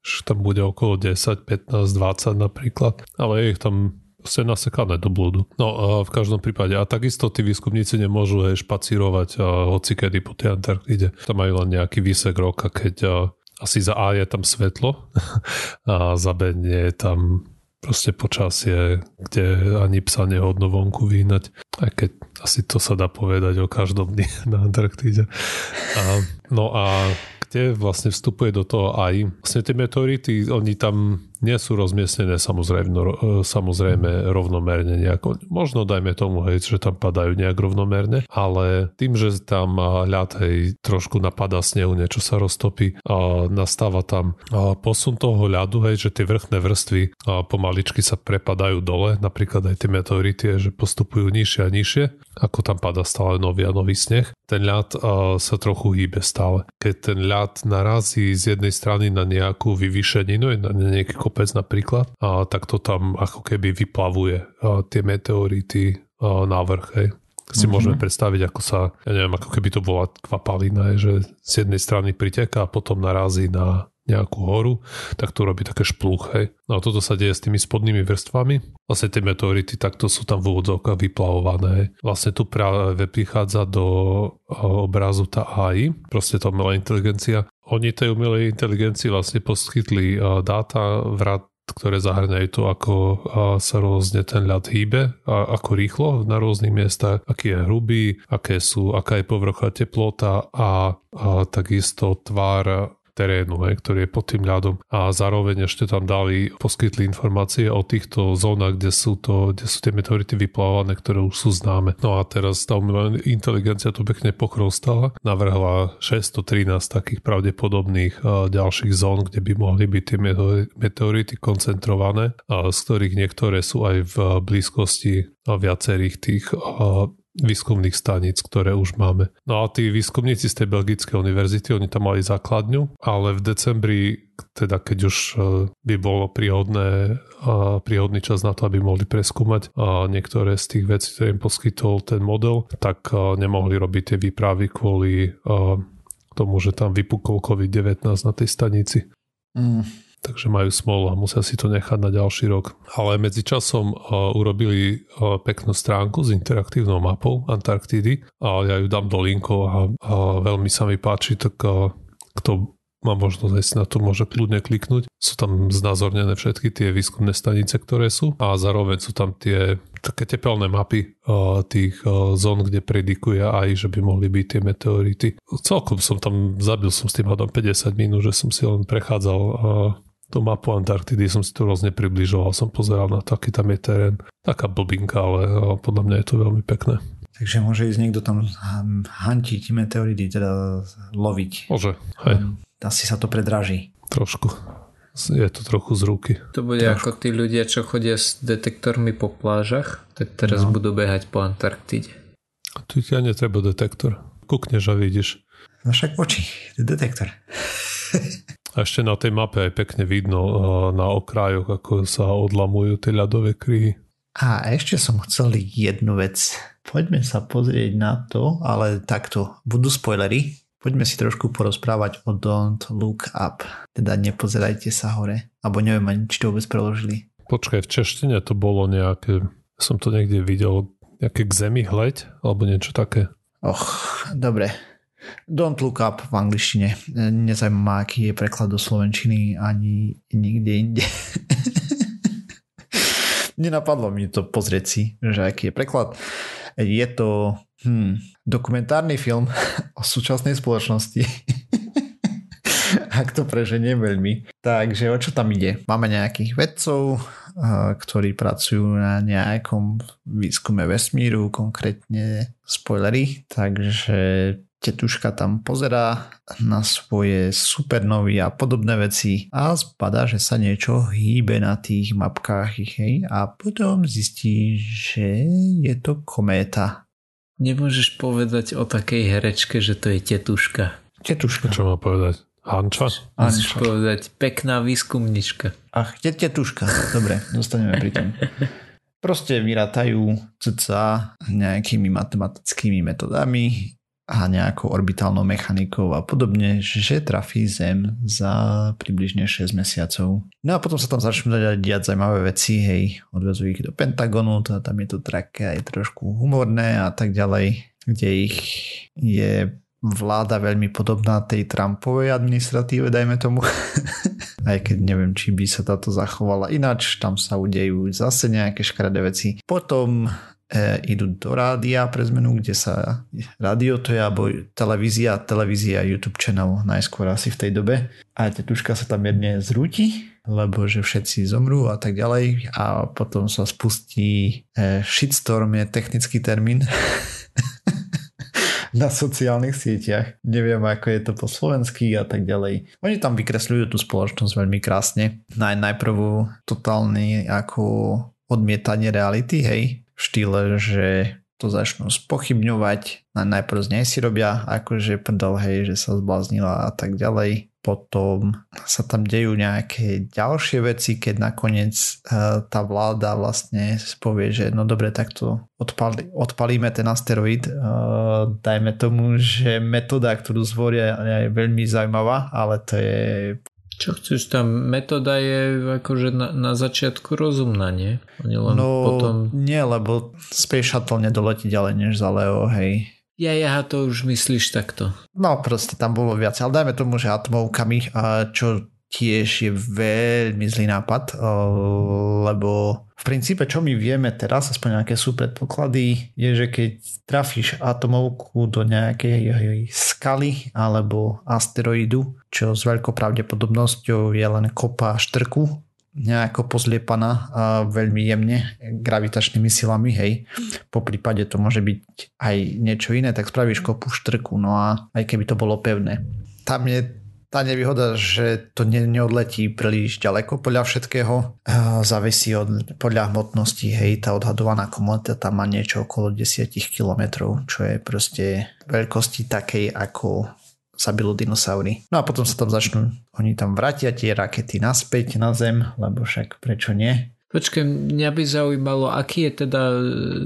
Speaker 2: Že tam bude okolo 10, 15, 20 napríklad. Ale je ich tam proste nasekané do blúdu. No a v každom prípade. A takisto tí výskumníci nemôžu hej, špacírovať a hoci kedy po tej Antarktide. Tam majú len nejaký výsek roka, keď asi za A je tam svetlo a za B nie je tam proste počasie, kde ani psa nehodno vonku vyhnať, aj keď asi to sa dá povedať o každom dni na Antarktíde. A, no a kde vlastne vstupuje do toho aj vlastne tie meteority, oni tam nie sú rozmiestnené samozrejme, no, samozrejme rovnomerne nejako. Možno dajme tomu, hej, že tam padajú nejak rovnomerne, ale tým, že tam ľad hej, trošku napadá snehu, niečo sa roztopí a nastáva tam posun toho ľadu, hej, že tie vrchné vrstvy a pomaličky sa prepadajú dole, napríklad aj tie meteority, že postupujú nižšie a nižšie, ako tam pada stále nový a nový sneh. Ten ľad sa trochu hýbe stále. Keď ten ľad narazí z jednej strany na nejakú vyvýšeninu, na nejaký kopec napríklad, a tak to tam ako keby vyplavuje a tie meteority a na vrch, hej. Si mm-hmm. môžeme predstaviť, ako sa, ja neviem, ako keby to bola kvapalina, že z jednej strany priteká a potom narazí na nejakú horu, tak to robí také špluch, hej. No a toto sa deje s tými spodnými vrstvami. Vlastne tie meteority takto sú tam v úvodzovkách vyplavované. Vlastne tu práve prichádza do obrazu tá AI, proste tá umelá inteligencia. Oni tej umelej inteligencii vlastne poskytli dáta, vrat, ktoré zahrňajú to, ako sa rôzne ten ľad hýbe, a ako rýchlo na rôznych miestach, aký je hrubý, aké sú, aká je povrchová teplota a, a takisto tvár terénu, hej, ktorý je pod tým ľadom a zároveň ešte tam dali, poskytli informácie o týchto zónach, kde sú, to, kde sú tie meteority vyplávané, ktoré už sú známe. No a teraz tá inteligencia to pekne pochrostala, navrhla 613 takých pravdepodobných ďalších zón, kde by mohli byť tie meteority koncentrované, z ktorých niektoré sú aj v blízkosti viacerých tých výskumných staníc, ktoré už máme. No a tí výskumníci z tej belgickej univerzity, oni tam mali základňu, ale v decembri, teda keď už e, by bolo príhodné, príhodný čas na to, aby mohli preskúmať niektoré z tých vecí, ktoré im poskytol ten model, tak e, nemohli robiť tie výpravy kvôli tomu, že tam vypukol COVID-19 na tej stanici. Mm takže majú smolu a musia si to nechať na ďalší rok. Ale medzičasom uh, urobili uh, peknú stránku s interaktívnou mapou Antarktidy a ja ju dám do linkov a, a veľmi sa mi páči, tak uh, kto má možnosť na to môže kľudne kliknúť. Sú tam znázornené všetky tie výskumné stanice, ktoré sú a zároveň sú tam tie také tepelné mapy tých zón, kde predikuje aj, že by mohli byť tie meteority. Celkom som tam, zabil som s tým hadom 50 minút, že som si len prechádzal tú mapu Antarktidy som si to rôzne približoval, som pozeral na taký tam je terén. Taká blbinka, ale podľa mňa je to veľmi pekné.
Speaker 1: Takže môže ísť niekto tam hantiť meteority, teda loviť.
Speaker 2: Môže, hej.
Speaker 1: Asi sa to predraží.
Speaker 2: Trošku. Je to trochu z ruky.
Speaker 3: To bude Trošku. ako tí ľudia, čo chodia s detektormi po plážach, tak teraz no. budú behať po Antarktide.
Speaker 2: Tu ťa netreba detektor. Kukneš a vidíš.
Speaker 1: No však oči, detektor.
Speaker 2: A ešte na tej mape aj pekne vidno na okrajoch, ako sa odlamujú tie ľadové kryhy.
Speaker 1: A ešte som chcel jednu vec. Poďme sa pozrieť na to, ale takto, budú spoilery. Poďme si trošku porozprávať o Don't Look Up. Teda nepozerajte sa hore. Abo neviem ani, či to vôbec preložili.
Speaker 2: Počkaj, v češtine to bolo nejaké, som to niekde videl, nejaké k zemi hleď, alebo niečo také.
Speaker 1: Och, dobre. Don't look up v angličtine. Nezajímá, aký je preklad do slovenčiny ani nikde inde. Nenapadlo mi to pozrieť si, že aký je preklad. Je to hm, dokumentárny film o súčasnej spoločnosti. Ak to preženie veľmi. Takže o čo tam ide? Máme nejakých vedcov, ktorí pracujú na nejakom výskume vesmíru, konkrétne spoilery, takže tetuška tam pozerá na svoje supernovy a podobné veci a zbada, že sa niečo hýbe na tých mapkách hej, a potom zistí, že je to kométa.
Speaker 3: Nemôžeš povedať o takej herečke, že to je tetuška.
Speaker 1: Tetuška.
Speaker 2: Čo má povedať? Hanča?
Speaker 3: Musíš povedať pekná výskumnička.
Speaker 1: Ach, tetuška. Dobre, zostaneme pri tom. Proste vyrátajú cca nejakými matematickými metodami a nejakou orbitálnou mechanikou a podobne, že trafí Zem za približne 6 mesiacov. No a potom sa tam začnú dať diať zaujímavé veci, hej, odvezú ich do Pentagonu, teda tam je to také aj trošku humorné a tak ďalej, kde ich je vláda veľmi podobná tej Trumpovej administratíve, dajme tomu. Aj keď neviem, či by sa táto zachovala ináč, tam sa udejú zase nejaké škaredé veci. Potom e, idú do rádia pre zmenu, kde sa rádio to je, alebo televízia, televízia, YouTube channel najskôr asi v tej dobe. A tetuška sa tam mierne zrúti, lebo že všetci zomrú a tak ďalej a potom sa spustí e, shitstorm je technický termín na sociálnych sieťach. Neviem, ako je to po slovensky a tak ďalej. Oni tam vykresľujú tú spoločnosť veľmi krásne. Naj, najprv totálne ako odmietanie reality, hej, štýle, že to začnú spochybňovať. Najprv z nej si robia akože prdel, hej, že sa zbláznila a tak ďalej. Potom sa tam dejú nejaké ďalšie veci, keď nakoniec uh, tá vláda vlastne povie, že no dobre, tak to odpali, odpalíme ten asteroid. Uh, dajme tomu, že metóda, ktorú zvoria je veľmi zaujímavá, ale to je
Speaker 3: Čo chceš tam? Metóda je akože na, na začiatku rozumná, nie?
Speaker 1: Oni len no potom... nie, lebo Space Shuttle nedoletí ďalej než za Leo, hej.
Speaker 3: Ja, ja to už myslíš takto.
Speaker 1: No proste tam bolo viac, ale dajme tomu, že atomovkami, čo tiež je veľmi zlý nápad, lebo v princípe, čo my vieme teraz, aspoň nejaké sú predpoklady, je, že keď trafíš atomovku do nejakej skaly alebo asteroidu, čo s veľkou pravdepodobnosťou je len kopa štrku, nejako pozliepaná a veľmi jemne gravitačnými silami, hej. Po prípade to môže byť aj niečo iné, tak spravíš kopu štrku, no a aj keby to bolo pevné. Tam je tá nevýhoda, že to ne, neodletí príliš ďaleko podľa všetkého. Závisí od, podľa hmotnosti, hej, tá odhadovaná komodita tam má niečo okolo 10 km, čo je proste veľkosti takej ako zabilo dinosaury. No a potom sa tam začnú, oni tam vrátia tie rakety naspäť na Zem, lebo však prečo nie?
Speaker 3: Počkaj, mňa by zaujímalo, aký je teda e,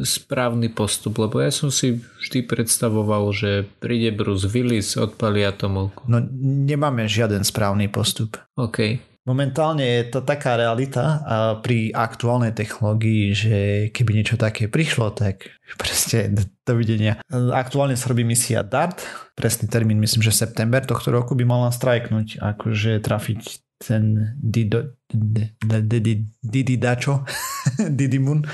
Speaker 3: správny postup, lebo ja som si vždy predstavoval, že príde Bruce Willis, odpalí atomovku.
Speaker 1: No nemáme žiaden správny postup.
Speaker 3: OK.
Speaker 1: Momentálne je to taká realita a pri aktuálnej technológii, že keby niečo také prišlo, tak presne dovidenia. Aktuálne sa robí misia DART, presný termín myslím, že september tohto roku by mala strajknúť, akože trafiť ten Dido, Didi Dačo, Didi Moon,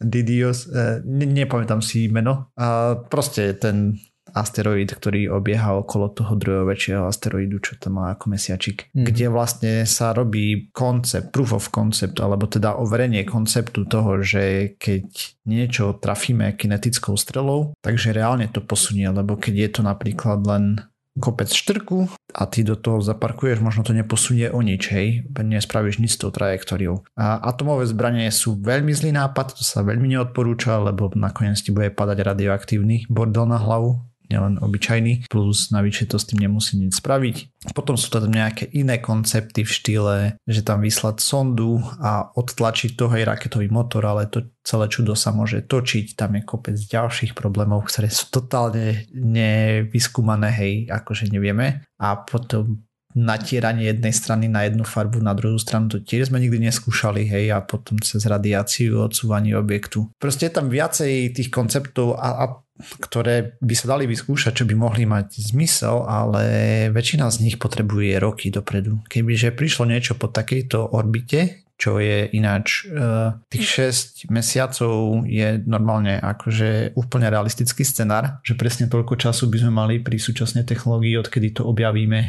Speaker 1: Didios, e, ne, nepamätám si meno. A proste ten asteroid, ktorý obieha okolo toho druhého väčšieho asteroidu, čo to má ako mesiačik, mm. kde vlastne sa robí koncept, proof of concept, alebo teda overenie konceptu toho, že keď niečo trafíme kinetickou strelou, takže reálne to posunie, lebo keď je to napríklad len kopec štrku a ty do toho zaparkuješ, možno to neposunie o nič, hej, nespravíš nič s tou trajektóriou. A atomové zbranie sú veľmi zlý nápad, to sa veľmi neodporúča, lebo nakoniec ti bude padať radioaktívny bordel na hlavu, nielen obyčajný, plus navyše to s tým nemusí nič spraviť. Potom sú tam nejaké iné koncepty v štýle, že tam vyslať sondu a odtlačiť toho aj raketový motor, ale to celé čudo sa môže točiť, tam je kopec ďalších problémov, ktoré sú totálne nevyskúmané, hej, akože nevieme. A potom natieranie jednej strany na jednu farbu, na druhú stranu to tiež sme nikdy neskúšali, hej, a potom cez radiáciu, odsúvanie objektu. Proste je tam viacej tých konceptov a, a ktoré by sa dali vyskúšať, čo by mohli mať zmysel, ale väčšina z nich potrebuje roky dopredu. Kebyže prišlo niečo po takejto orbite, čo je ináč uh, tých 6 mesiacov je normálne akože úplne realistický scenár, že presne toľko času by sme mali pri súčasnej technológii, odkedy to objavíme, e,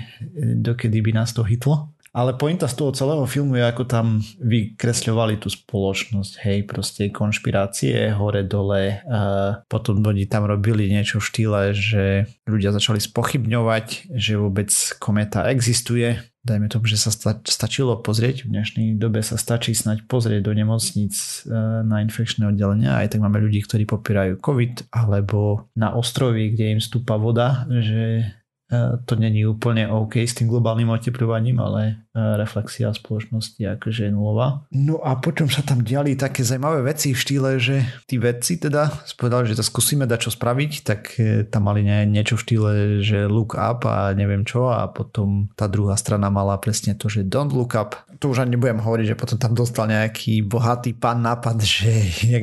Speaker 1: dokedy by nás to hitlo. Ale pointa z toho celého filmu je, ako tam vykresľovali tú spoločnosť, hej, proste konšpirácie hore dole. A potom oni tam robili niečo v štýle, že ľudia začali spochybňovať, že vôbec kometa existuje. Dajme tomu, že sa stačilo pozrieť, v dnešnej dobe sa stačí snať pozrieť do nemocníc e, na infekčné oddelenia. Aj tak máme ľudí, ktorí popierajú COVID, alebo na ostrovi, kde im stúpa voda, že E, to není úplne OK s tým globálnym oteplovaním, ale reflexia spoločnosti akože je nulová. No a potom sa tam diali také zaujímavé veci v štýle, že tí vedci teda spovedali, že to skúsime dať čo spraviť, tak e, tam mali niečo v štýle, že look up a neviem čo a potom tá druhá strana mala presne to, že don't look up. To už ani nebudem hovoriť, že potom tam dostal nejaký bohatý pán nápad, že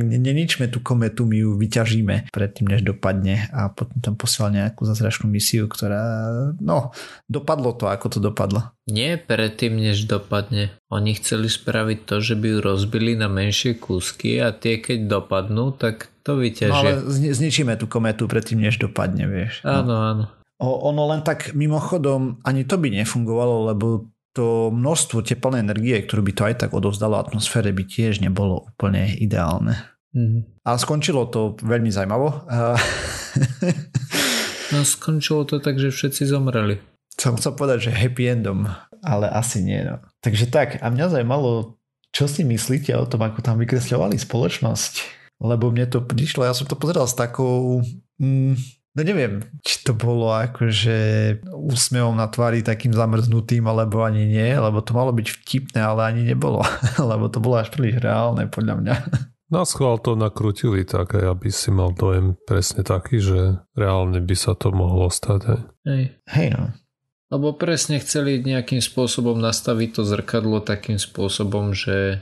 Speaker 1: neničme tú kometu, my ju vyťažíme predtým, než dopadne a potom tam posielal nejakú zázračnú misiu, ktorá no, dopadlo to, ako to dopadlo.
Speaker 3: Nie predtým, než dopadne. Oni chceli spraviť to, že by ju rozbili na menšie kúsky a tie keď dopadnú, tak to vyťažia. No ale
Speaker 1: zničíme tú kometu predtým, než dopadne, vieš.
Speaker 3: No. Áno, áno.
Speaker 1: O, ono len tak mimochodom, ani to by nefungovalo, lebo to množstvo teplnej energie, ktorú by to aj tak odovzdalo atmosfére, by tiež nebolo úplne ideálne. Mm. A skončilo to veľmi zaujímavo.
Speaker 3: No skončilo to tak, že všetci zomreli.
Speaker 1: Som chcel povedať, že happy endom, ale asi nie. No. Takže tak, a mňa zaujímalo, čo si myslíte o tom, ako tam vykresľovali spoločnosť? Lebo mne to prišlo, ja som to pozeral s takou... Mm, no neviem, či to bolo akože úsmevom na tvári takým zamrznutým, alebo ani nie, lebo to malo byť vtipné, ale ani nebolo, lebo to bolo až príliš reálne podľa mňa.
Speaker 2: Na schvál to nakrutili tak, aby si mal dojem presne taký, že reálne by sa to mohlo stať.
Speaker 3: Hej.
Speaker 1: Hej no.
Speaker 3: Lebo presne chceli nejakým spôsobom nastaviť to zrkadlo takým spôsobom, že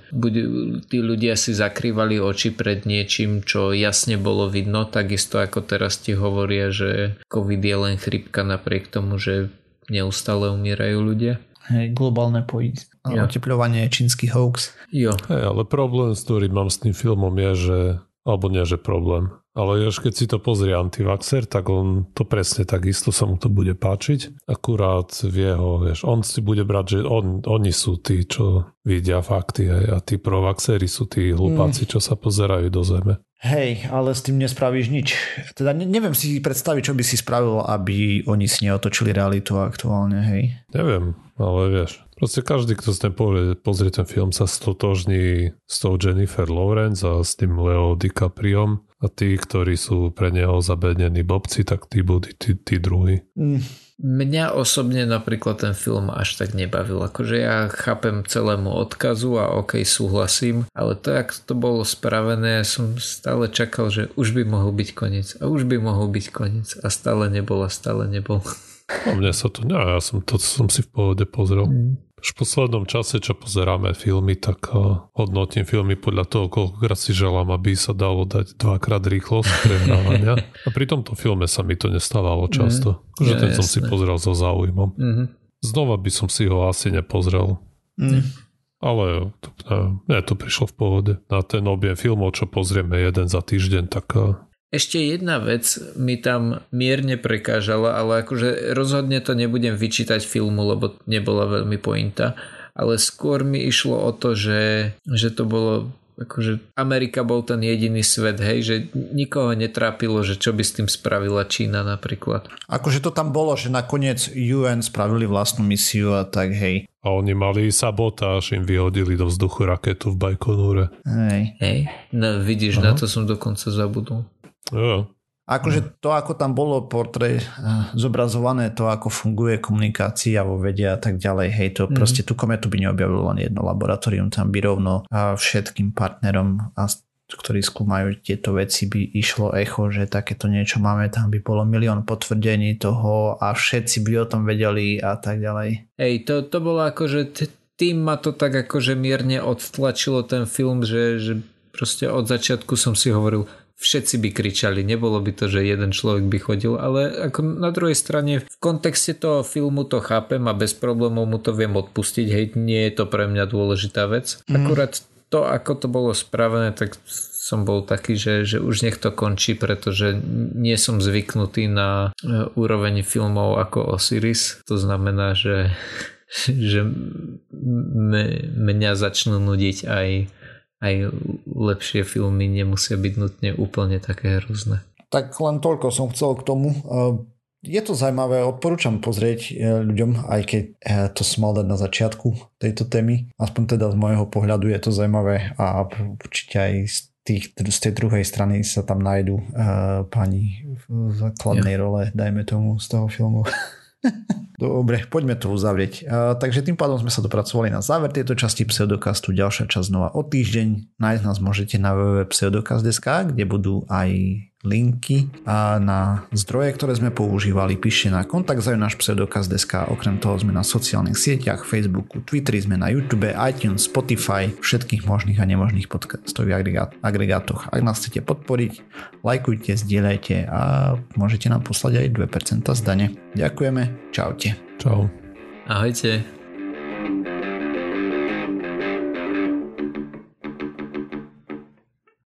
Speaker 3: tí ľudia si zakrývali oči pred niečím, čo jasne bolo vidno, takisto ako teraz ti hovoria, že COVID je len chrypka napriek tomu, že neustále umierajú ľudia.
Speaker 1: Hej, globálne pojít. Ja. Oteplovanie je čínsky hoax.
Speaker 3: Jo.
Speaker 2: Hej, ale problém, s ktorým mám s tým filmom je, že alebo nie, že problém. Ale až keď si to pozrie antivaxer, tak on to presne takisto sa mu to bude páčiť. Akurát v jeho, vieš, on si bude brať, že on, oni sú tí, čo vidia fakty hej, a tí provaxery sú tí hlupáci, mm. čo sa pozerajú do zeme.
Speaker 1: Hej, ale s tým nespravíš nič. Teda neviem si predstaviť, čo by si spravil, aby oni si neotočili realitu aktuálne, hej.
Speaker 2: Neviem, ale vieš, Proste každý, kto ten pozrie, pozrie ten film, sa stotožní s tou Jennifer Lawrence a s tým Leo DiCapriom a tí, ktorí sú pre neho zabednení bobci, tak tí budú tí, tí druhí. Mm.
Speaker 3: Mňa osobne napríklad ten film až tak nebavil. Akože ja chápem celému odkazu a ok, súhlasím, ale to, jak to bolo spravené, ja som stále čakal, že už by mohol byť koniec a už by mohol byť koniec a stále nebol a stále nebol.
Speaker 2: A mne sa to, ne, ja som to som si v pohode pozrel. Mm. V poslednom čase, čo pozeráme filmy, tak uh, hodnotím filmy podľa toho, koľkokrát si želám, aby sa dalo dať dvakrát rýchlosť prehrávania. A pri tomto filme sa mi to nestávalo mhm. často. Mm, že ja, ten jasné. som si pozrel so záujmom. Mm-hmm. Znova by som si ho asi nepozrel. Mm. Ale to, ne, to prišlo v pohode. Na ten objem filmov, čo pozrieme jeden za týždeň, tak uh,
Speaker 3: ešte jedna vec mi tam mierne prekážala, ale akože rozhodne to nebudem vyčítať filmu, lebo nebola veľmi pointa. Ale skôr mi išlo o to, že, že to bolo akože Amerika bol ten jediný svet, hej, že nikoho netrápilo, že čo by s tým spravila Čína napríklad.
Speaker 1: Akože to tam bolo, že nakoniec UN spravili vlastnú misiu a tak hej.
Speaker 2: A oni mali sabotáž, im vyhodili do vzduchu raketu v Bajkonúre.
Speaker 1: Hej.
Speaker 3: Hej, no vidíš, Aha. na to som dokonca zabudol.
Speaker 2: Jo.
Speaker 1: Akože to, ako tam bolo portré, eh, zobrazované, to, ako funguje komunikácia vo vede a tak ďalej, hej, to mm. proste tú kometu by neobjavilo len jedno laboratórium, tam by rovno a všetkým partnerom a ktorí skúmajú tieto veci, by išlo echo, že takéto niečo máme, tam by bolo milión potvrdení toho a všetci by o tom vedeli a tak ďalej.
Speaker 3: Hej, to, to bolo ako, že t- tým ma to tak akože mierne odtlačilo ten film, že, že proste od začiatku som si hovoril, všetci by kričali, nebolo by to, že jeden človek by chodil, ale ako na druhej strane v kontexte toho filmu to chápem a bez problémov mu to viem odpustiť, hej, nie je to pre mňa dôležitá vec. Mm. Akurát to, ako to bolo spravené, tak som bol taký, že, že už nech to končí, pretože nie som zvyknutý na e, úroveň filmov ako Osiris. To znamená, že, že mňa začnú nudiť aj aj lepšie filmy nemusia byť nutne úplne také hrozné.
Speaker 1: Tak len toľko som chcel k tomu. Je to zaujímavé, odporúčam pozrieť e, ľuďom, aj keď e, to som mal dať na začiatku tejto témy. Aspoň teda z môjho pohľadu je to zaujímavé a určite aj z, tých, z tej druhej strany sa tam nájdú uh, pani v základnej ja. role, dajme tomu, z toho filmu. Dobre, poďme to uzavrieť. Uh, takže tým pádom sme sa dopracovali na záver tejto časti Pseudokastu. Ďalšia časť znova o týždeň. Nájsť nás môžete na www.pseudokast.sk, kde budú aj linky a na zdroje, ktoré sme používali. Píšte na kontakt náš pseudokaz.sk. Okrem toho sme na sociálnych sieťach, Facebooku, Twitteri, sme na YouTube, iTunes, Spotify, všetkých možných a nemožných podcastových agregátoch. Ak nás chcete podporiť, lajkujte, zdieľajte a môžete nám poslať aj 2% zdane. Ďakujeme, čaute.
Speaker 2: Čau.
Speaker 3: Ahojte.